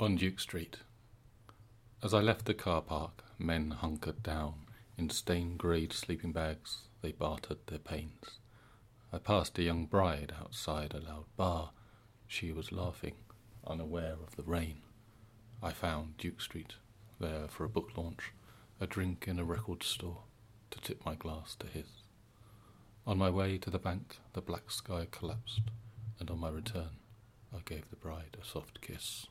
On Duke Street. As I left the car park, men hunkered down. In stained greyed sleeping bags, they bartered their pains. I passed a young bride outside a loud bar. She was laughing, unaware of the rain. I found Duke Street, there for a book launch, a drink in a record store, to tip my glass to his. On my way to the bank, the black sky collapsed, and on my return, I gave the bride a soft kiss.